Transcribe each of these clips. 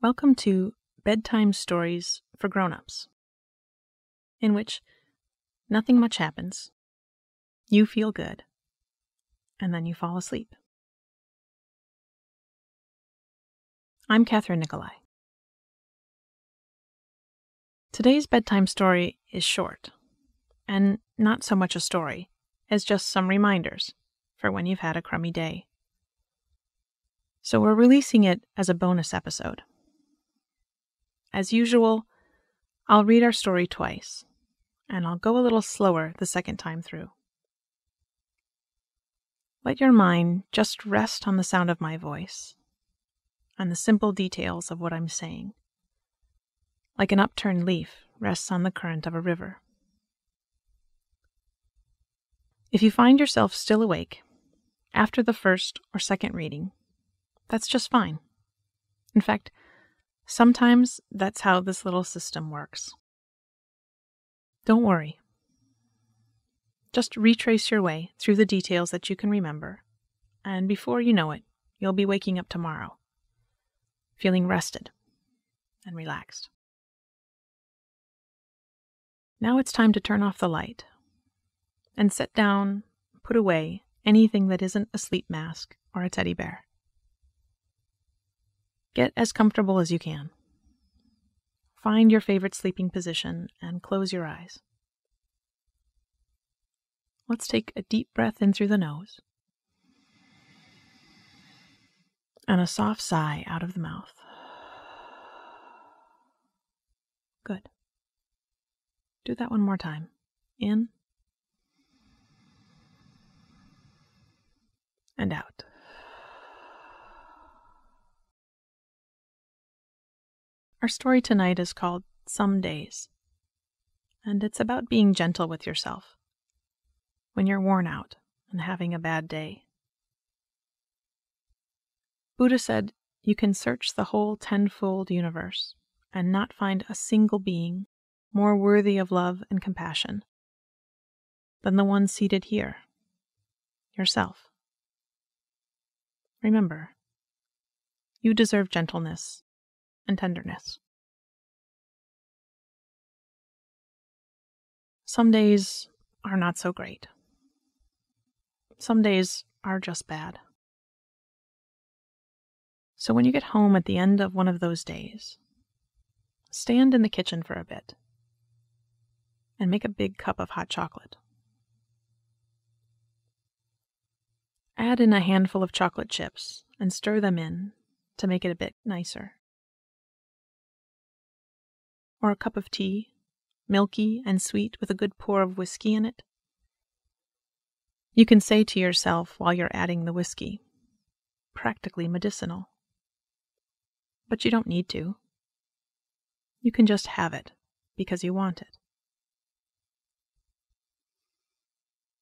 Welcome to Bedtime Stories for Grown-ups, in which nothing much happens, you feel good, and then you fall asleep. I'm Kathryn Nicolai. Today's bedtime story is short, and not so much a story as just some reminders for when you've had a crummy day. So we're releasing it as a bonus episode. As usual, I'll read our story twice, and I'll go a little slower the second time through. Let your mind just rest on the sound of my voice and the simple details of what I'm saying, like an upturned leaf rests on the current of a river. If you find yourself still awake after the first or second reading, that's just fine. In fact, sometimes that's how this little system works. Don't worry. Just retrace your way through the details that you can remember, and before you know it, you'll be waking up tomorrow, feeling rested and relaxed. Now it's time to turn off the light and set down, put away anything that isn't a sleep mask or a teddy bear. Get as comfortable as you can. Find your favorite sleeping position and close your eyes. Let's take a deep breath in through the nose and a soft sigh out of the mouth. Good. Do that one more time. In and out. Our story tonight is called Some Days, and it's about being gentle with yourself when you're worn out and having a bad day. Buddha said you can search the whole tenfold universe and not find a single being more worthy of love and compassion than the one seated here, yourself. Remember, you deserve gentleness and tenderness. Some days are not so great. Some days are just bad. So when you get home at the end of one of those days, stand in the kitchen for a bit and make a big cup of hot chocolate. Add in a handful of chocolate chips and stir them in to make it a bit nicer or a cup of tea, milky and sweet with a good pour of whiskey in it? You can say to yourself while you're adding the whiskey, practically medicinal. But you don't need to. You can just have it because you want it.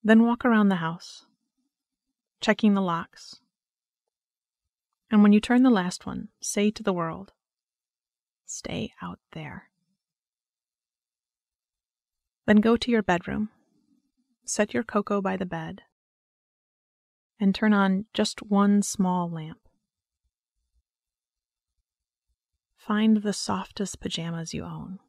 Then walk around the house, checking the locks. And when you turn the last one, say to the world, Stay out there. Then go to your bedroom, set your cocoa by the bed, and turn on just one small lamp. Find the softest pajamas you own.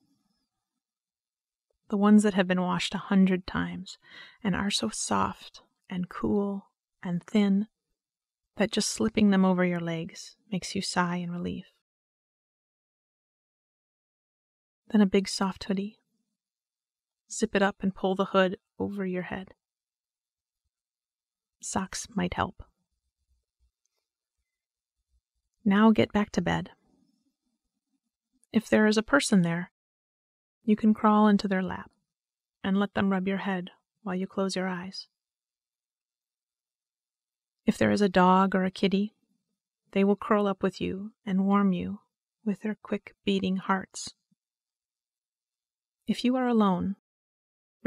The ones that have been washed a hundred times and are so soft and cool and thin that just slipping them over your legs makes you sigh in relief. Then a big soft hoodie Zip it up and pull the hood over your head. Socks might help. Now get back to bed. If there is a person there, you can crawl into their lap and let them rub your head while you close your eyes. If there is a dog or a kitty, they will curl up with you and warm you with their quick beating hearts. If you are alone,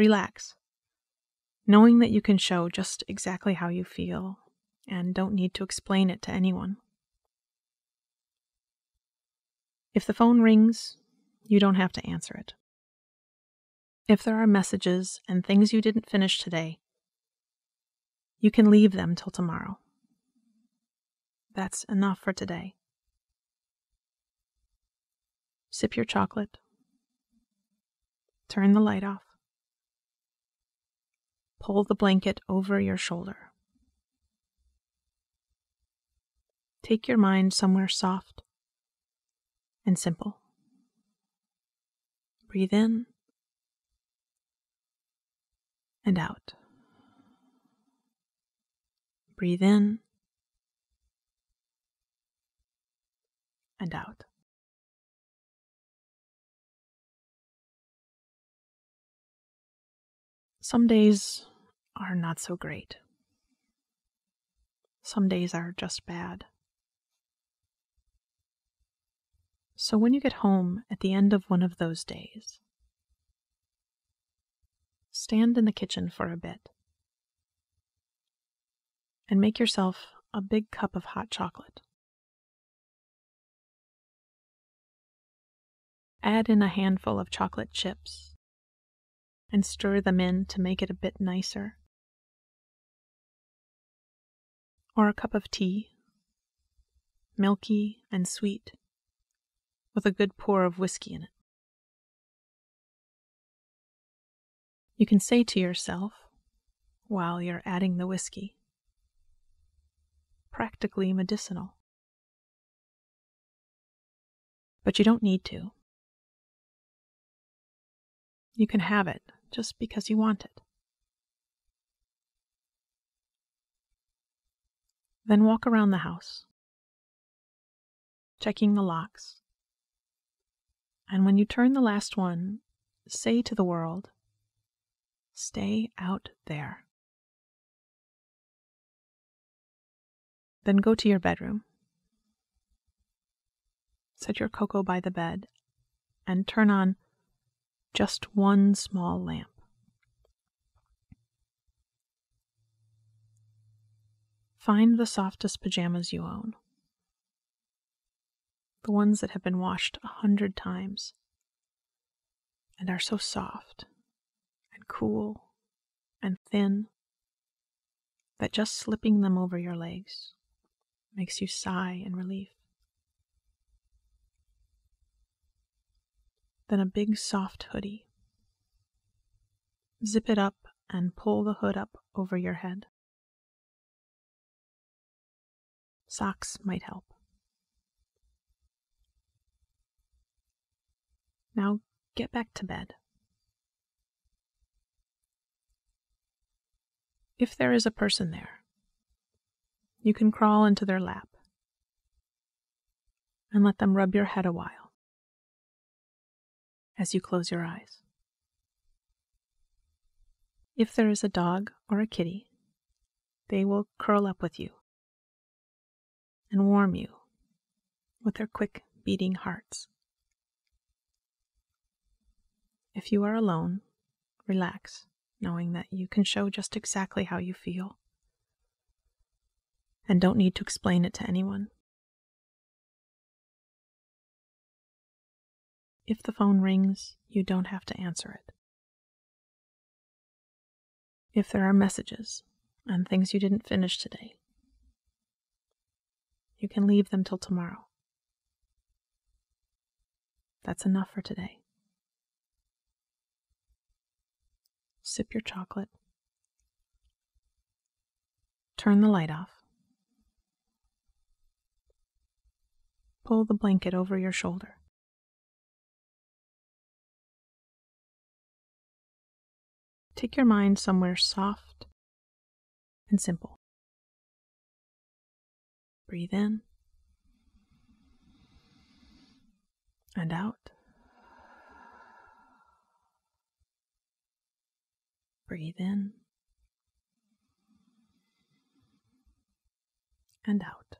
Relax, knowing that you can show just exactly how you feel and don't need to explain it to anyone. If the phone rings, you don't have to answer it. If there are messages and things you didn't finish today, you can leave them till tomorrow. That's enough for today. Sip your chocolate. Turn the light off. Pull the blanket over your shoulder. Take your mind somewhere soft and simple. Breathe in and out. Breathe in and out. Some days are not so great. Some days are just bad. So when you get home at the end of one of those days, stand in the kitchen for a bit and make yourself a big cup of hot chocolate. Add in a handful of chocolate chips and stir them in to make it a bit nicer. Or a cup of tea, milky and sweet, with a good pour of whiskey in it. You can say to yourself, while you're adding the whiskey, practically medicinal. But you don't need to. You can have it just because you want it. Then walk around the house, checking the locks. And when you turn the last one, say to the world, Stay out there. Then go to your bedroom. Set your cocoa by the bed and turn on just one small lamp. Find the softest pajamas you own, the ones that have been washed a hundred times and are so soft and cool and thin that just slipping them over your legs makes you sigh in relief. then a big soft hoodie. Zip it up and pull the hood up over your head. Socks might help. Now get back to bed. If there is a person there, you can crawl into their lap and let them rub your head a while as you close your eyes. If there is a dog or a kitty, they will curl up with you and warm you with their quick beating hearts. If you are alone, relax, knowing that you can show just exactly how you feel and don't need to explain it to anyone. If the phone rings, you don't have to answer it. If there are messages and things you didn't finish today, you can leave them till tomorrow. That's enough for today. Sip your chocolate. Turn the light off. Pull the blanket over your shoulder. Take your mind somewhere soft and simple. Breathe in and out. Breathe in and out.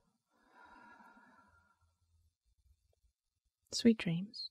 Sweet dreams.